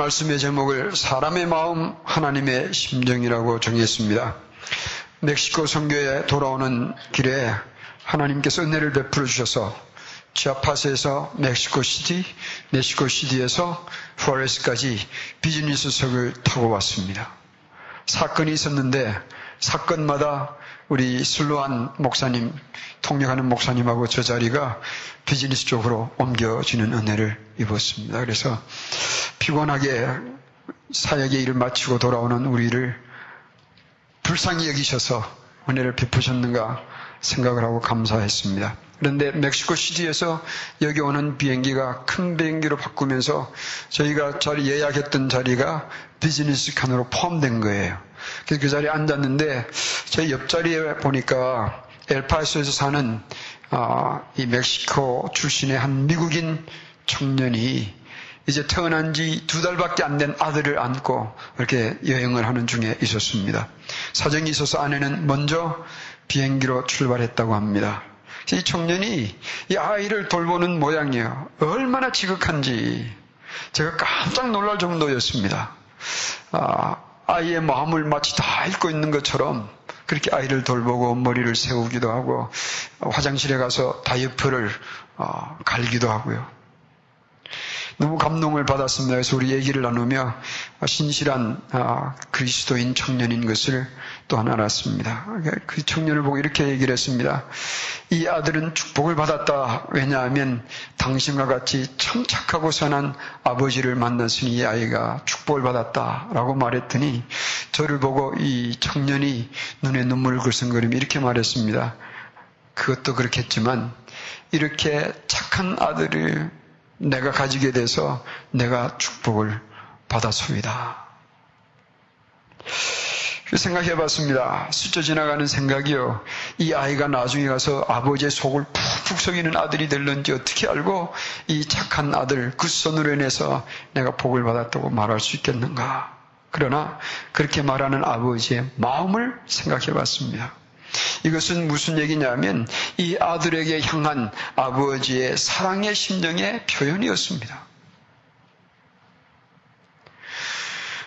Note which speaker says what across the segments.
Speaker 1: 말씀의 제목을 사람의 마음 하나님의 심정이라고 정했습니다. 멕시코 선교에 돌아오는 길에 하나님께서 은혜를 베풀어 주셔서 치아파스에서 멕시코 시티, 멕시코 시티에서 포레스까지 비즈니스석을 타고 왔습니다. 사건이 있었는데 사건마다 우리 슬로한 목사님, 통역하는 목사님하고 저 자리가 비즈니스 쪽으로 옮겨지는 은혜를 입었습니다. 그래서 피곤하게 사역의 일을 마치고 돌아오는 우리를 불쌍히 여기셔서 은혜를 베푸셨는가 생각을 하고 감사했습니다. 그런데 멕시코 시티에서 여기 오는 비행기가 큰 비행기로 바꾸면서 저희가 자리 예약했던 자리가 비즈니스 칸으로 포함된 거예요. 그래서 그 자리에 앉았는데 저희 옆자리에 보니까 엘파소에서 사는 아, 이 멕시코 출신의 한 미국인 청년이 이제 태어난 지 두 달밖에 안 된 아들을 안고 이렇게 여행을 하는 중에 있었습니다. 사정이 있어서 아내는 먼저 비행기로 출발했다고 합니다. 이 청년이 이 아이를 돌보는 모양이에요. 얼마나 지극한지 제가 깜짝 놀랄 정도였습니다. 아, 아이의 마음을 마치 다 읽고 있는 것처럼 그렇게 아이를 돌보고 머리를 세우기도 하고 화장실에 가서 다이어트를 어, 갈기도 하고요. 너무 감동을 받았습니다. 그래서 우리 얘기를 나누며 신실한 아, 그리스도인 청년인 것을 또 하나 알았습니다. 그 청년을 보고 이렇게 얘기를 했습니다. 이 아들은 축복을 받았다. 왜냐하면 당신과 같이 참 착하고 선한 아버지를 만났으니 이 아이가 축복을 받았다라고 말했더니 저를 보고 이 청년이 눈에 눈물을 글썽거리며 이렇게 말했습니다. 그것도 그렇겠지만 이렇게 착한 아들을 내가 가지게 돼서 내가 축복을 받았습니다. 생각해 봤습니다. 스쳐 지나가는 생각이요. 이 아이가 나중에 가서 아버지의 속을 푹푹 속이는 아들이 될는지 어떻게 알고 이 착한 아들 그 손으로 인해서 내가 복을 받았다고 말할 수 있겠는가. 그러나 그렇게 말하는 아버지의 마음을 생각해 봤습니다. 이것은 무슨 얘기냐면 이 아들에게 향한 아버지의 사랑의 심정의 표현이었습니다.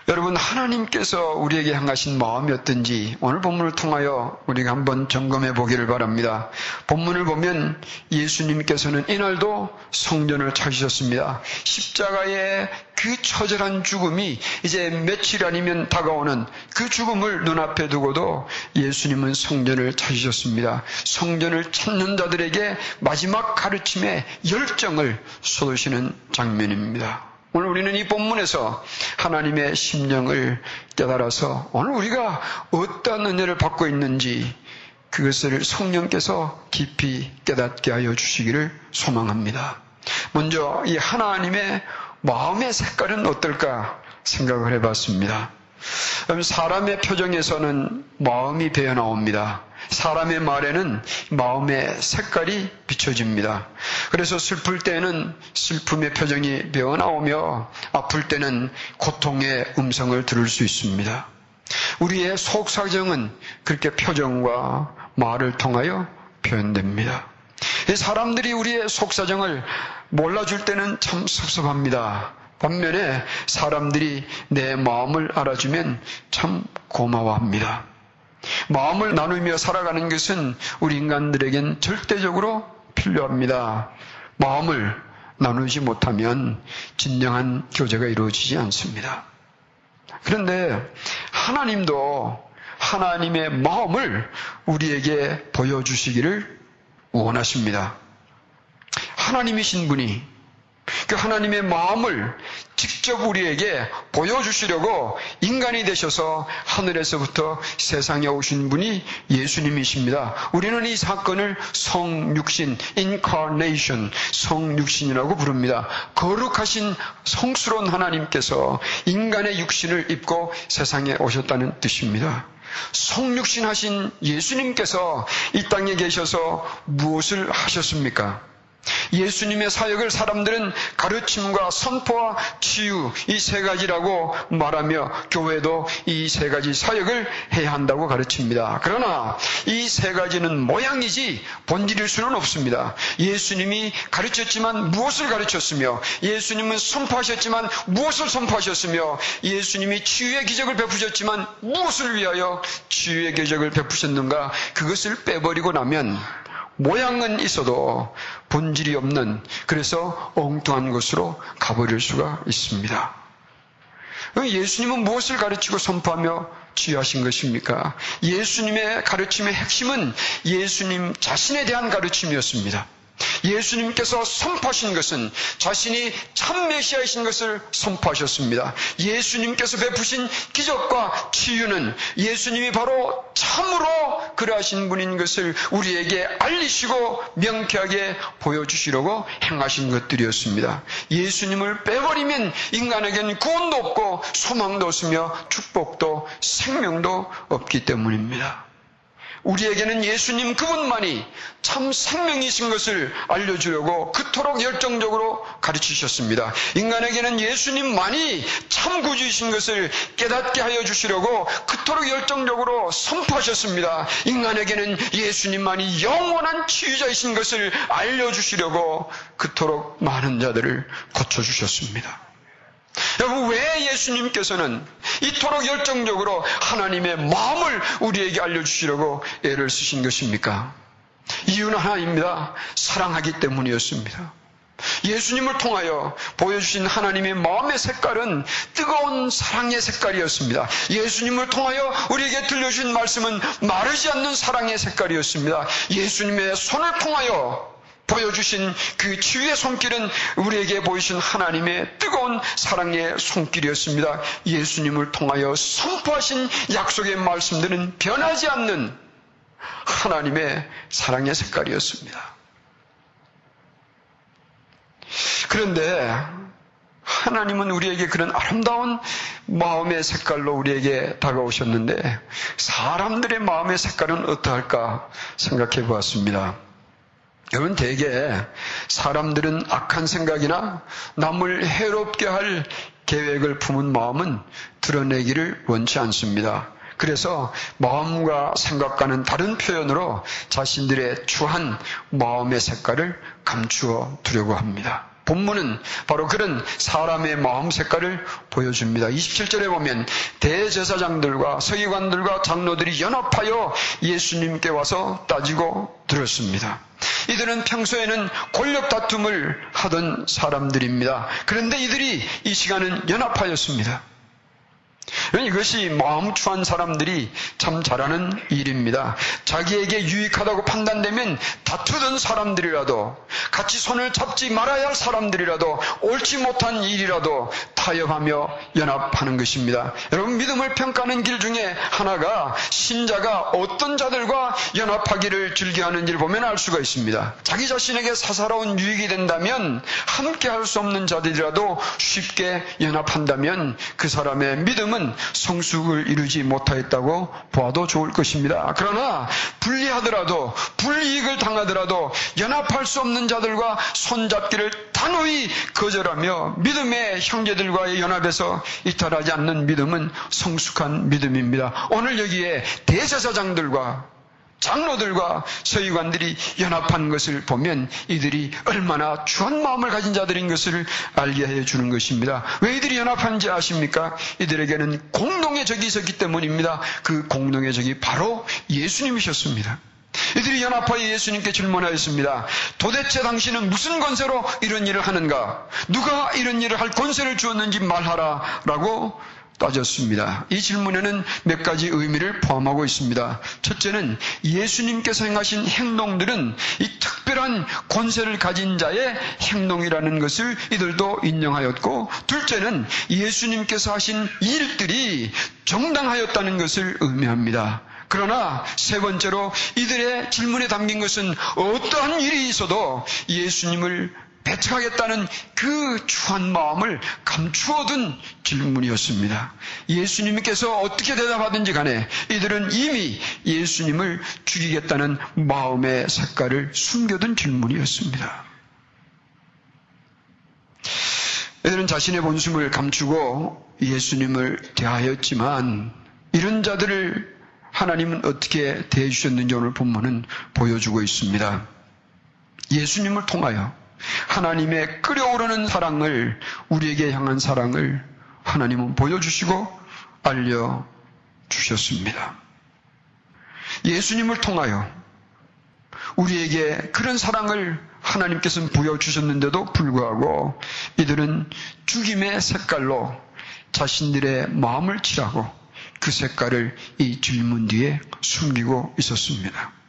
Speaker 1: 여러분 하나님께서 우리에게 향하신 마음이 어떤지 오늘 본문을 통하여 우리가 한번 점검해 보기를 바랍니다. 본문을 보면 예수님께서는 이날도 성전을 찾으셨습니다. 십자가의 그 처절한 죽음이 이제 며칠 아니면 다가오는 그 죽음을 눈앞에 두고도 예수님은 성전을 찾으셨습니다. 성전을 찾는 자들에게 마지막 가르침의 열정을 쏟으시는 장면입니다. 오늘 우리는 이 본문에서 하나님의 심령을 깨달아서 오늘 우리가 어떤 은혜를 받고 있는지 그것을 성령께서 깊이 깨닫게 하여 주시기를 소망합니다. 먼저 이 하나님의 마음의 색깔은 어떨까 생각을 해봤습니다. 사람의 표정에서는 마음이 배어 나옵니다. 사람의 말에는 마음의 색깔이 비춰집니다. 그래서 슬플 때는 슬픔의 표정이 배어 나오며 아플 때는 고통의 음성을 들을 수 있습니다. 우리의 속사정은 그렇게 표정과 말을 통하여 표현됩니다. 사람들이 우리의 속사정을 몰라줄 때는 참 섭섭합니다. 반면에 사람들이 내 마음을 알아주면 참 고마워합니다. 마음을 나누며 살아가는 것은 우리 인간들에겐 절대적으로 필요합니다. 마음을 나누지 못하면 진정한 교제가 이루어지지 않습니다. 그런데 하나님도 하나님의 마음을 우리에게 보여주시기를 원하십니다. 하나님이신 분이 그 하나님의 마음을 직접 우리에게 보여주시려고 인간이 되셔서 하늘에서부터 세상에 오신 분이 예수님이십니다. 우리는 이 사건을 성육신, incarnation, 성육신이라고 부릅니다. 거룩하신 성스러운 하나님께서 인간의 육신을 입고 세상에 오셨다는 뜻입니다. 성육신하신 예수님께서 이 땅에 계셔서 무엇을 하셨습니까? 예수님의 사역을 사람들은 가르침과 선포와 치유 이 세 가지라고 말하며 교회도 이 세 가지 사역을 해야 한다고 가르칩니다. 그러나 이 세 가지는 모양이지 본질일 수는 없습니다. 예수님이 가르쳤지만 무엇을 가르쳤으며 예수님은 선포하셨지만 무엇을 선포하셨으며 예수님이 치유의 기적을 베푸셨지만 무엇을 위하여 치유의 기적을 베푸셨는가 그것을 빼버리고 나면 모양은 있어도 본질이 없는 그래서 엉뚱한 것으로 가버릴 수가 있습니다. 예수님은 무엇을 가르치고 선포하며 치유하신 것입니까? 예수님의 가르침의 핵심은 예수님 자신에 대한 가르침이었습니다. 예수님께서 선포하신 것은 자신이 참 메시아이신 것을 선포하셨습니다. 예수님께서 베푸신 기적과 치유는 예수님이 바로 참으로 그러하신 분인 것을 우리에게 알리시고 명쾌하게 보여주시려고 행하신 것들이었습니다. 예수님을 빼버리면 인간에겐 구원도 없고 소망도 없으며 축복도 생명도 없기 때문입니다. 우리에게는 예수님 그분만이 참 생명이신 것을 알려주려고 그토록 열정적으로 가르치셨습니다. 인간에게는 예수님만이 참 구주이신 것을 깨닫게 하여 주시려고 그토록 열정적으로 선포하셨습니다. 인간에게는 예수님만이 영원한 치유자이신 것을 알려주시려고 그토록 많은 자들을 고쳐주셨습니다. 여러분, 왜 예수님께서는 이토록 열정적으로 하나님의 마음을 우리에게 알려주시려고 애를 쓰신 것입니까? 이유는 하나입니다. 사랑하기 때문이었습니다. 예수님을 통하여 보여주신 하나님의 마음의 색깔은 뜨거운 사랑의 색깔이었습니다. 예수님을 통하여 우리에게 들려주신 말씀은 마르지 않는 사랑의 색깔이었습니다. 예수님의 손을 통하여 보여주신 그 치유의 손길은 우리에게 보이신 하나님의 뜨거운 사랑의 손길이었습니다. 예수님을 통하여 선포하신 약속의 말씀들은 변하지 않는 하나님의 사랑의 색깔이었습니다. 그런데 하나님은 우리에게 그런 아름다운 마음의 색깔로 우리에게 다가오셨는데 사람들의 마음의 색깔은 어떠할까 생각해 보았습니다. 여러분 대개 사람들은 악한 생각이나 남을 해롭게 할 계획을 품은 마음은 드러내기를 원치 않습니다. 그래서 마음과 생각과는 다른 표현으로 자신들의 추한 마음의 색깔을 감추어 두려고 합니다. 본문은 바로 그런 사람의 마음 색깔을 보여줍니다. 27절에 보면 대제사장들과 서기관들과 장로들이 연합하여 예수님께 와서 따지고 들었습니다. 이들은 평소에는 권력 다툼을 하던 사람들입니다. 그런데 이들이 이 시간은 연합하였습니다. 이것이 마음 추한 사람들이 참 잘하는 일입니다. 자기에게 유익하다고 판단되면 다투던 사람들이라도 같이 손을 잡지 말아야 할 사람들이라도 옳지 못한 일이라도 타협하며 연합하는 것입니다. 여러분 믿음을 평가하는 길 중에 하나가 신자가 어떤 자들과 연합하기를 즐겨하는지를 보면 알 수가 있습니다. 자기 자신에게 사사로운 유익이 된다면 함께 할 수 없는 자들이라도 쉽게 연합한다면 그 사람의 믿음 은 성숙을 이루지 못하였다고 보아도 좋을 것입니다. 그러나 불리하더라도 불이익을 당하더라도 연합할 수 없는 자들과 손잡기를 단호히 거절하며 믿음의 형제들과의 연합에서 이탈하지 않는 믿음은 성숙한 믿음입니다. 오늘 여기에 대제사장들과 장로들과 서기관들이 연합한 것을 보면 이들이 얼마나 추한 마음을 가진 자들인 것을 알게 해 주는 것입니다. 왜 이들이 연합한지 아십니까? 이들에게는 공동의 적이 있었기 때문입니다. 그 공동의 적이 바로 예수님이셨습니다. 이들이 연합하여 예수님께 질문하였습니다. 도대체 당신은 무슨 권세로 이런 일을 하는가? 누가 이런 일을 할 권세를 주었는지 말하라. 라고 따졌습니다. 이 질문에는 몇 가지 의미를 포함하고 있습니다. 첫째는 예수님께서 행하신 행동들은 이 특별한 권세를 가진 자의 행동이라는 것을 이들도 인정하였고, 둘째는 예수님께서 하신 일들이 정당하였다는 것을 의미합니다. 그러나 세 번째로 이들의 질문에 담긴 것은 어떠한 일이 있어도 예수님을 배척하겠다는 그 추한 마음을 감추어둔 질문이었습니다. 예수님께서 어떻게 대답하든지 간에 이들은 이미 예수님을 죽이겠다는 마음의 색깔을 숨겨둔 질문이었습니다. 애들은 자신의 본심을 감추고 예수님을 대하였지만 이런 자들을 하나님은 어떻게 대해 주셨는지 오늘 본문은 보여주고 있습니다. 예수님을 통하여 하나님의 끓여오르는 사랑을 우리에게 향한 사랑을 하나님은 보여주시고 알려주셨습니다. 예수님을 통하여 우리에게 그런 사랑을 하나님께서는 보여주셨는데도 불구하고 이들은 죽임의 색깔로 자신들의 마음을 칠하고 그 색깔을 이 질문 뒤에 숨기고 있었습니다.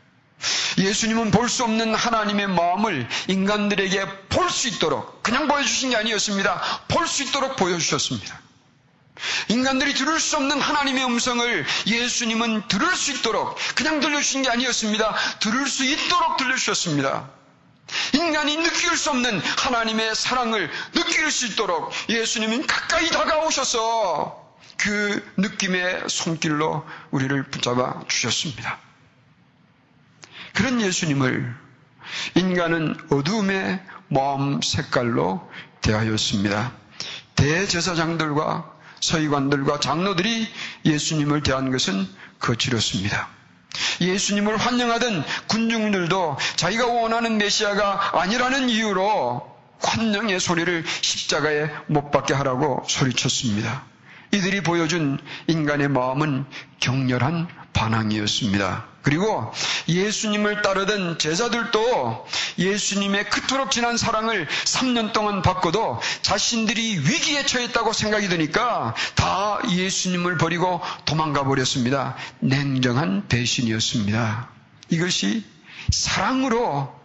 Speaker 1: 예수님은 볼 수 없는 하나님의 마음을 인간들에게 볼 수 있도록 그냥 보여주신 게 아니었습니다. 볼 수 있도록 보여주셨습니다. 인간들이 들을 수 없는 하나님의 음성을 예수님은 들을 수 있도록 그냥 들려주신 게 아니었습니다. 들을 수 있도록 들려주셨습니다. 인간이 느낄 수 없는 하나님의 사랑을 느낄 수 있도록 예수님은 가까이 다가오셔서 그 느낌의 손길로 우리를 붙잡아 주셨습니다. 그런 예수님을 인간은 어둠의 마음 색깔로 대하였습니다. 대제사장들과 서기관들과 장로들이 예수님을 대한 것은 거칠었습니다. 예수님을 환영하던 군중들도 자기가 원하는 메시아가 아니라는 이유로 환영의 소리를 십자가에 못 박게 하라고 소리쳤습니다. 이들이 보여준 인간의 마음은 격렬한 반항이었습니다. 그리고 예수님을 따르던 제자들도 예수님의 그토록 진한 사랑을 3년 동안 받고도 자신들이 위기에 처했다고 생각이 드니까 다 예수님을 버리고 도망가 버렸습니다. 냉정한 배신이었습니다. 이것이 사랑으로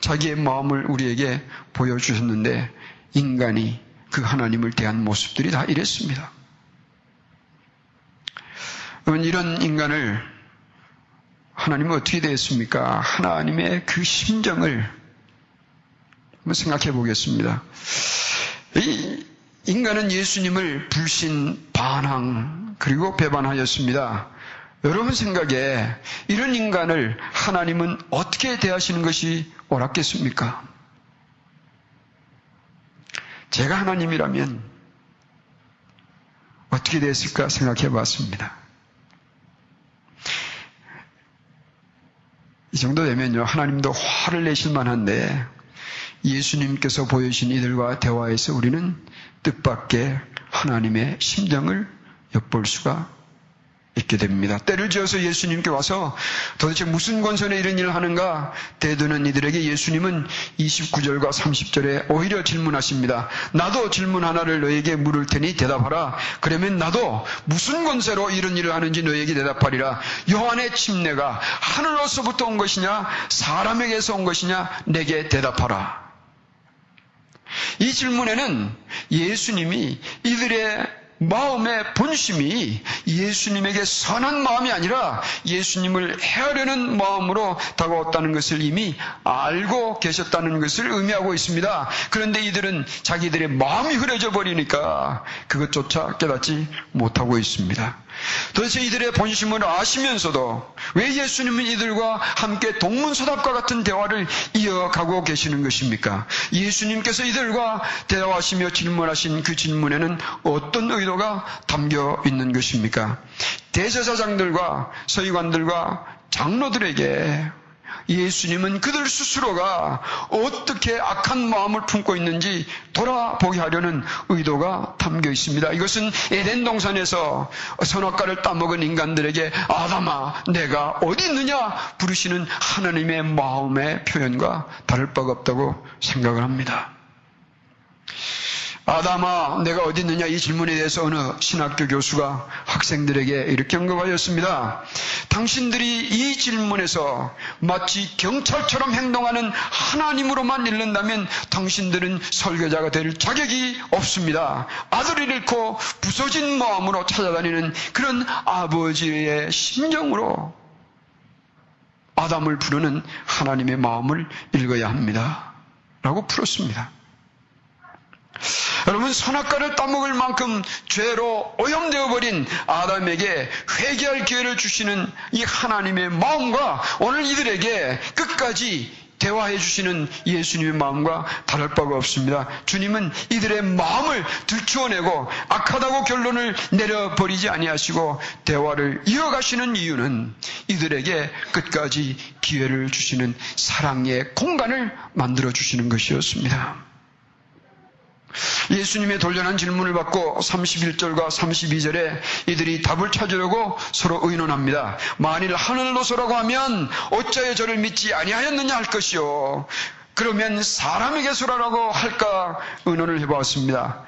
Speaker 1: 자기의 마음을 우리에게 보여주셨는데 인간이 그 하나님을 대한 모습들이 다 이랬습니다. 이런 인간을 하나님은 어떻게 되었습니까? 하나님의 그 심정을 한번 생각해 보겠습니다. 이 인간은 예수님을 불신, 반항, 그리고 배반하였습니다. 여러분 생각에 이런 인간을 하나님은 어떻게 대하시는 것이 옳았겠습니까? 제가 하나님이라면 어떻게 됐을까 생각해 봤습니다. 이 정도 되면요, 하나님도 화를 내실 만한데, 예수님께서 보여주신 이들과 대화에서 우리는 뜻밖의 하나님의 심정을 엿볼 수가 있게 됩니다. 때를 지어서 예수님께 와서 도대체 무슨 권선에 이런 일을 하는가 대드는 이들에게 예수님은 29절과 30절에 오히려 질문하십니다. 나도 질문 하나를 너에게 물을 테니 대답하라. 그러면 나도 무슨 권세로 이런 일을 하는지 너에게 대답하리라. 요한의 침례가 하늘로서부터 온 것이냐 사람에게서 온 것이냐 내게 대답하라. 이 질문에는 예수님이 이들의 마음의 본심이 예수님에게 선한 마음이 아니라 예수님을 헤아려는 마음으로 다가왔다는 것을 이미 알고 계셨다는 것을 의미하고 있습니다. 그런데 이들은 자기들의 마음이 흐려져 버리니까 그것조차 깨닫지 못하고 있습니다. 도대체 이들의 본심을 아시면서도 왜 예수님은 이들과 함께 동문서답과 같은 대화를 이어가고 계시는 것입니까? 예수님께서 이들과 대화하시며 질문하신 그 질문에는 어떤 의도가 담겨 있는 것입니까? 대제사장들과 서기관들과 장로들에게 예수님은 그들 스스로가 어떻게 악한 마음을 품고 있는지 돌아보게 하려는 의도가 담겨 있습니다. 이것은 에덴 동산에서 선악과를 따먹은 인간들에게 아담아 내가 어디 있느냐 부르시는 하나님의 마음의 표현과 다를 바가 없다고 생각을 합니다. 아담아, 내가 어디 있느냐 이 질문에 대해서 어느 신학교 교수가 학생들에게 이렇게 언급하였습니다. 당신들이 이 질문에서 마치 경찰처럼 행동하는 하나님으로만 읽는다면 당신들은 설교자가 될 자격이 없습니다. 아들을 잃고 부서진 마음으로 찾아다니는 그런 아버지의 심정으로 아담을 부르는 하나님의 마음을 읽어야 합니다. 라고 풀었습니다. 여러분 선악과를 따먹을 만큼 죄로 오염되어 버린 아담에게 회개할 기회를 주시는 이 하나님의 마음과 오늘 이들에게 끝까지 대화해 주시는 예수님의 마음과 다를 바가 없습니다. 주님은 이들의 마음을 들추어내고 악하다고 결론을 내려버리지 아니하시고 대화를 이어가시는 이유는 이들에게 끝까지 기회를 주시는 사랑의 공간을 만들어 주시는 것이었습니다. 예수님의 돌려난 질문을 받고 31절과 32절에 이들이 답을 찾으려고 서로 의논합니다. 만일 하늘로서라고 하면 어찌하여 저를 믿지 아니하였느냐 할 것이요. 그러면 사람에게서라고 할까 의논을 해보았습니다.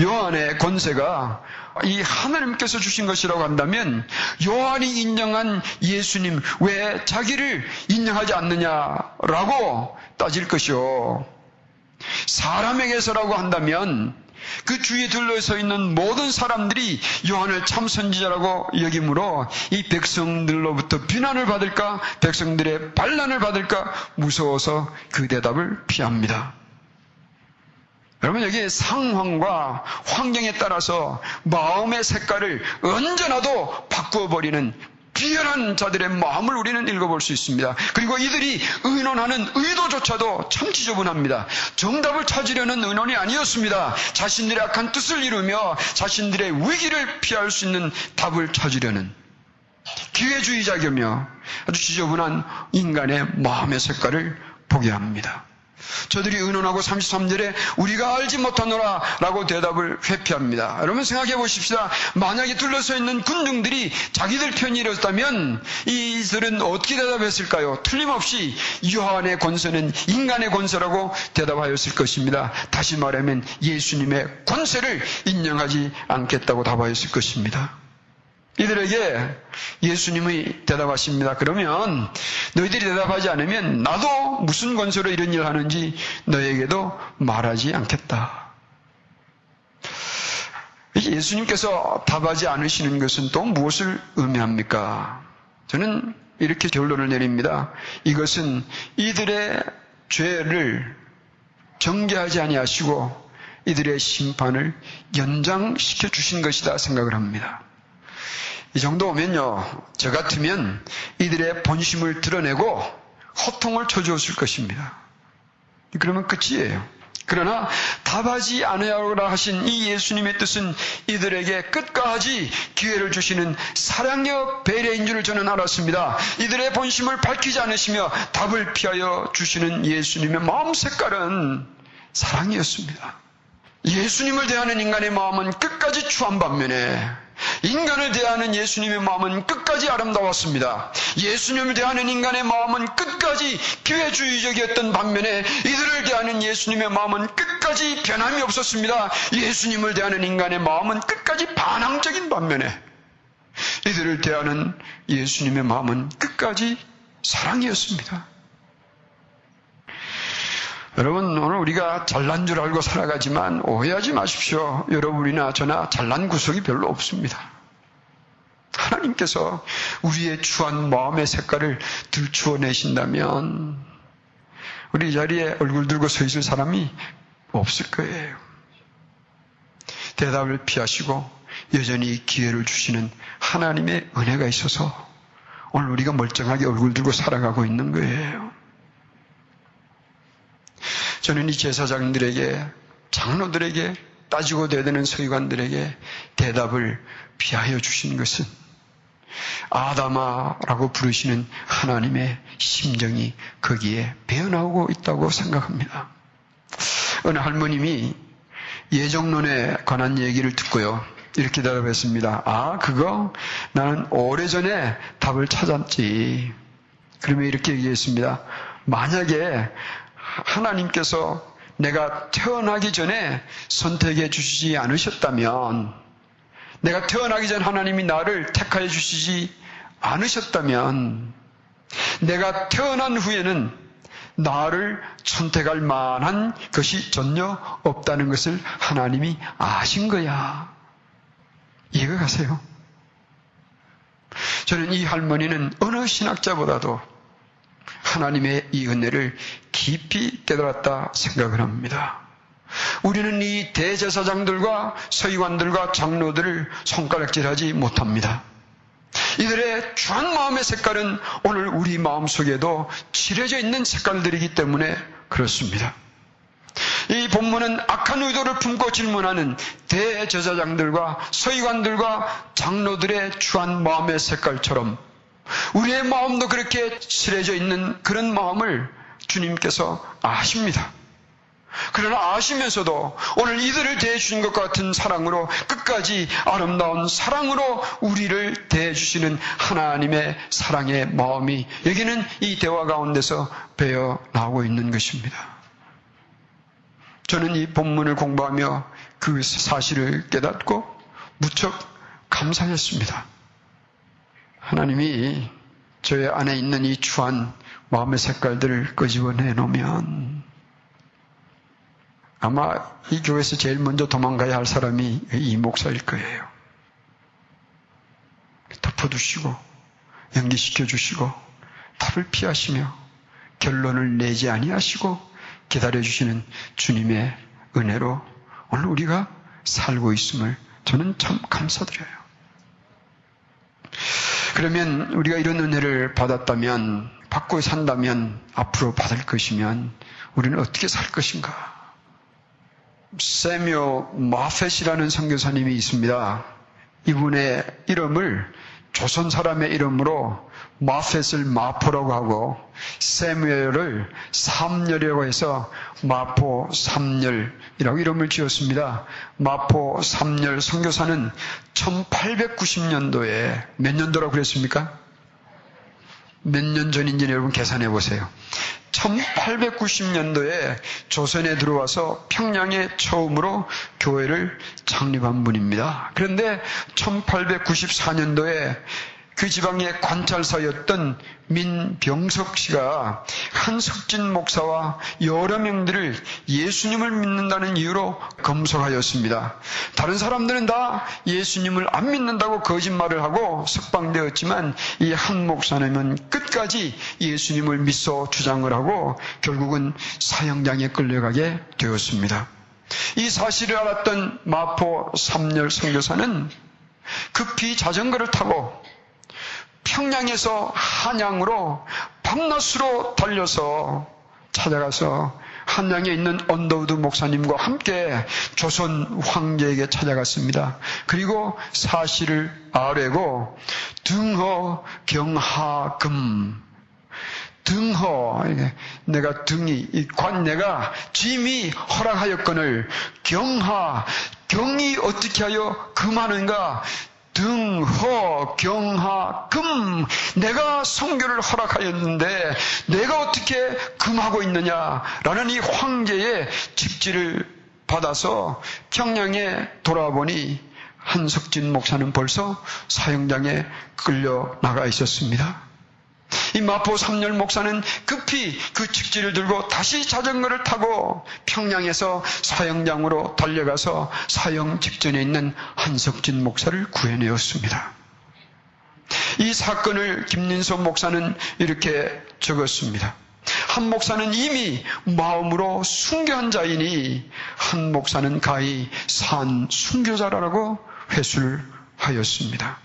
Speaker 1: 요한의 권세가 이 하나님께서 주신 것이라고 한다면 요한이 인정한 예수님 왜 자기를 인정하지 않느냐라고 따질 것이요. 사람에게서라고 한다면 그 주위에 둘러서 있는 모든 사람들이 요한을 참 선지자라고 여기므로 이 백성들로부터 비난을 받을까 백성들의 반란을 받을까 무서워서 그 대답을 피합니다. 여러분 여기 상황과 환경에 따라서 마음의 색깔을 언제나도 바꾸어 버리는 비열한 자들의 마음을 우리는 읽어볼 수 있습니다. 그리고 이들이 의논하는 의도조차도 참 지저분합니다. 정답을 찾으려는 의논이 아니었습니다. 자신들의 악한 뜻을 이루며 자신들의 위기를 피할 수 있는 답을 찾으려는 기회주의자이며 아주 지저분한 인간의 마음의 색깔을 보게 합니다. 저들이 의논하고 33절에 우리가 알지 못하노라 라고 대답을 회피합니다. 여러분 생각해 보십시다. 만약에 둘러서 있는 군중들이 자기들 편이었다면 이들은 어떻게 대답했을까요? 틀림없이 요한의 권세는 인간의 권세라고 대답하였을 것입니다. 다시 말하면 예수님의 권세를 인정하지 않겠다고 답하였을 것입니다. 이들에게 예수님이 대답하십니다. 그러면 너희들이 대답하지 않으면 나도 무슨 권세로 이런 일을 하는지 너에게도 말하지 않겠다. 예수님께서 답하지 않으시는 것은 또 무엇을 의미합니까? 저는 이렇게 결론을 내립니다. 이것은 이들의 죄를 정죄하지 아니하시고 이들의 심판을 연장시켜 주신 것이다 생각을 합니다. 이 정도 오면요, 저 같으면 이들의 본심을 드러내고 허통을 쳐주었을 것입니다. 그러면 끝이에요. 그러나 답하지 않으라 하신 이 예수님의 뜻은 이들에게 끝까지 기회를 주시는 사랑의 배려인 줄을 저는 알았습니다. 이들의 본심을 밝히지 않으시며 답을 피하여 주시는 예수님의 마음 색깔은 사랑이었습니다. 예수님을 대하는 인간의 마음은 끝까지 추한 반면에 인간을 대하는 예수님의 마음은 끝까지 아름다웠습니다. 예수님을 대하는 인간의 마음은 끝까지 기회주의적이었던 반면에 이들을 대하는 예수님의 마음은 끝까지 변함이 없었습니다. 예수님을 대하는 인간의 마음은 끝까지 반항적인 반면에 이들을 대하는 예수님의 마음은 끝까지 사랑이었습니다. 여러분, 오늘 우리가 잘난 줄 알고 살아가지만 오해하지 마십시오. 여러분이나 저나 잘난 구석이 별로 없습니다. 하나님께서 우리의 추한 마음의 색깔을 들추어 내신다면 우리 자리에 얼굴 들고 서 있을 사람이 없을 거예요. 대답을 피하시고 여전히 기회를 주시는 하나님의 은혜가 있어서 오늘 우리가 멀쩡하게 얼굴 들고 살아가고 있는 거예요. 저는 이 제사장들에게 장로들에게 따지고 대드는 서기관들에게 대답을 피하여 주신 것은 아담아라고 부르시는 하나님의 심정이 거기에 배어나오고 있다고 생각합니다. 어느 할머님이 예정론에 관한 얘기를 듣고요. 이렇게 대답했습니다. 아, 그거 나는 오래전에 답을 찾았지. 그러면 이렇게 얘기했습니다. 만약에 하나님께서 내가 태어나기 전에 선택해 주시지 않으셨다면, 내가 태어나기 전 하나님이 나를 택하여 주시지 않으셨다면, 내가 태어난 후에는 나를 선택할 만한 것이 전혀 없다는 것을 하나님이 아신 거야. 이해가 가세요? 저는 이 할머니는 어느 신학자보다도 하나님의 이 은혜를 깊이 깨달았다 생각을 합니다. 우리는 이 대제사장들과 서기관들과 장로들을 손가락질하지 못합니다. 이들의 주한 마음의 색깔은 오늘 우리 마음 속에도 칠해져 있는 색깔들이기 때문에 그렇습니다. 이 본문은 악한 의도를 품고 질문하는 대제사장들과 서기관들과 장로들의 주한 마음의 색깔처럼 우리의 마음도 그렇게 칠해져 있는 그런 마음을 주님께서 아십니다. 그러나 아시면서도 오늘 이들을 대해주신 것 같은 사랑으로 끝까지 아름다운 사랑으로 우리를 대해주시는 하나님의 사랑의 마음이 여기는 이 대화 가운데서 배어 나오고 있는 것입니다. 저는 이 본문을 공부하며 그 사실을 깨닫고 무척 감사했습니다. 하나님이 저의 안에 있는 이 추한 마음의 색깔들을 끄집어내 놓으면 아마 이 교회에서 제일 먼저 도망가야 할 사람이 이 목사일 거예요. 덮어두시고 연기시켜 주시고 답을 피하시며 결론을 내지 아니하시고 기다려 주시는 주님의 은혜로 오늘 우리가 살고 있음을 저는 참 감사드려요. 그러면 우리가 이런 은혜를 받았다면, 받고 산다면, 앞으로 받을 것이면, 우리는 어떻게 살 것인가? 세묘 마펫이라는 선교사님이 있습니다. 이분의 이름을 조선 사람의 이름으로 마펫을 마포라고 하고 세무엘을 삼열이라고 해서 마포 삼열이라고 이름을 지었습니다. 마포 삼열 선교사는 1890년도에 몇 년도라고 그랬습니까? 몇 년 전인지 여러분 계산해 보세요. 1890년도에 조선에 들어와서 평양에 처음으로 교회를 창립한 분입니다. 그런데 1894년도에 그 지방의 관찰사였던 민병석 씨가 한석진 목사와 여러 명들을 예수님을 믿는다는 이유로 검소하였습니다. 다른 사람들은 다 예수님을 안 믿는다고 거짓말을 하고 석방되었지만 이 한 목사님은 끝까지 예수님을 믿어 주장을 하고 결국은 사형장에 끌려가게 되었습니다. 이 사실을 알았던 마포 삼열 선교사는 급히 자전거를 타고 평양에서 한양으로 밤낮으로 달려서 찾아가서 한양에 있는 언더우드 목사님과 함께 조선 황제에게 찾아갔습니다. 그리고 사실을 아뢰고 등허 경하금 등허 내가 등이 관 내가 짐이 허락하였거늘 경하 경이 어떻게 하여 금하는가 등허 경하 금 내가 성교를 허락하였는데 내가 어떻게 금하고 있느냐라는 이 황제의 직지를 받아서 평양에 돌아보니 한석진 목사는 벌써 사형장에 끌려 나가 있었습니다. 이 마포 삼열 목사는 급히 그 직지를 들고 다시 자전거를 타고 평양에서 사형장으로 달려가서 사형 직전에 있는 한석진 목사를 구해내었습니다. 이 사건을 김민소 목사는 이렇게 적었습니다. 한 목사는 이미 마음으로 순교한 자이니 한 목사는 가히 산 순교자라고 회술하였습니다.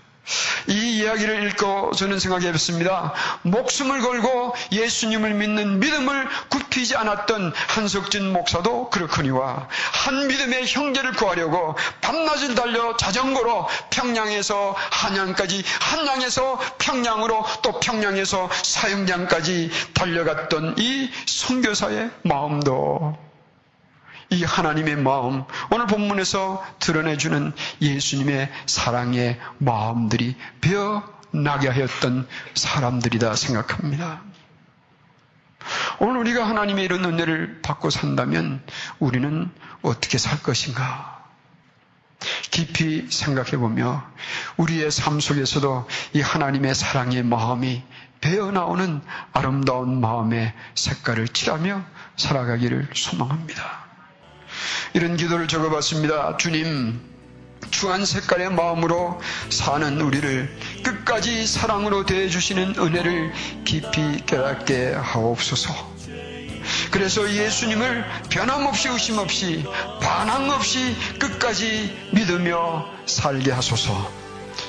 Speaker 1: 이 이야기를 읽고 저는 생각해 봤습니다. 목숨을 걸고 예수님을 믿는 믿음을 굽히지 않았던 한석진 목사도 그렇거니와 한 믿음의 형제를 구하려고 밤낮을 달려 자전거로 평양에서 한양까지 한양에서 평양으로 또 평양에서 사형장까지 달려갔던 이 선교사의 마음도 이 하나님의 마음, 오늘 본문에서 드러내주는 예수님의 사랑의 마음들이 배어나게 하였던 사람들이다 생각합니다. 오늘 우리가 하나님의 이런 은혜를 받고 산다면 우리는 어떻게 살 것인가? 깊이 생각해 보며 우리의 삶 속에서도 이 하나님의 사랑의 마음이 배어나오는 아름다운 마음의 색깔을 칠하며 살아가기를 소망합니다. 이런 기도를 적어봤습니다. 주님, 주한 색깔의 마음으로 사는 우리를 끝까지 사랑으로 대해주시는 은혜를 깊이 깨닫게 하옵소서. 그래서 예수님을 변함없이 의심 없이 반항 없이 끝까지 믿으며 살게 하소서.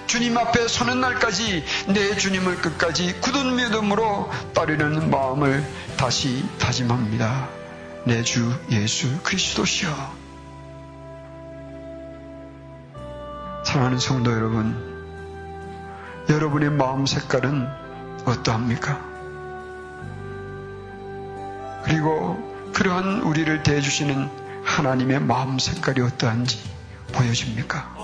Speaker 1: 주님 앞에 서는 날까지 내 주님을 끝까지 굳은 믿음으로 따르는 마음을 다시 다짐합니다. 내 주 예수 그리스도시여. 사랑하는 성도 여러분, 여러분의 마음 색깔은 어떠합니까? 그리고 그러한 우리를 대해주시는 하나님의 마음 색깔이 어떠한지 보여집니까?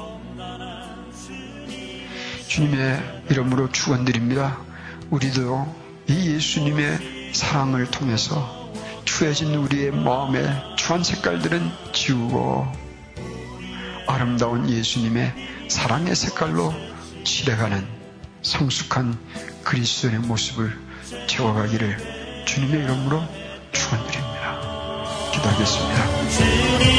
Speaker 1: 주님의 이름으로 축원드립니다. 우리도 이 예수님의 사랑을 통해서 추해진 우리의 마음의 추한 색깔들은 지우고 아름다운 예수님의 사랑의 색깔로 칠해가는 성숙한 그리스도의 모습을 채워가기를 주님의 이름으로 축원드립니다. 기도하겠습니다.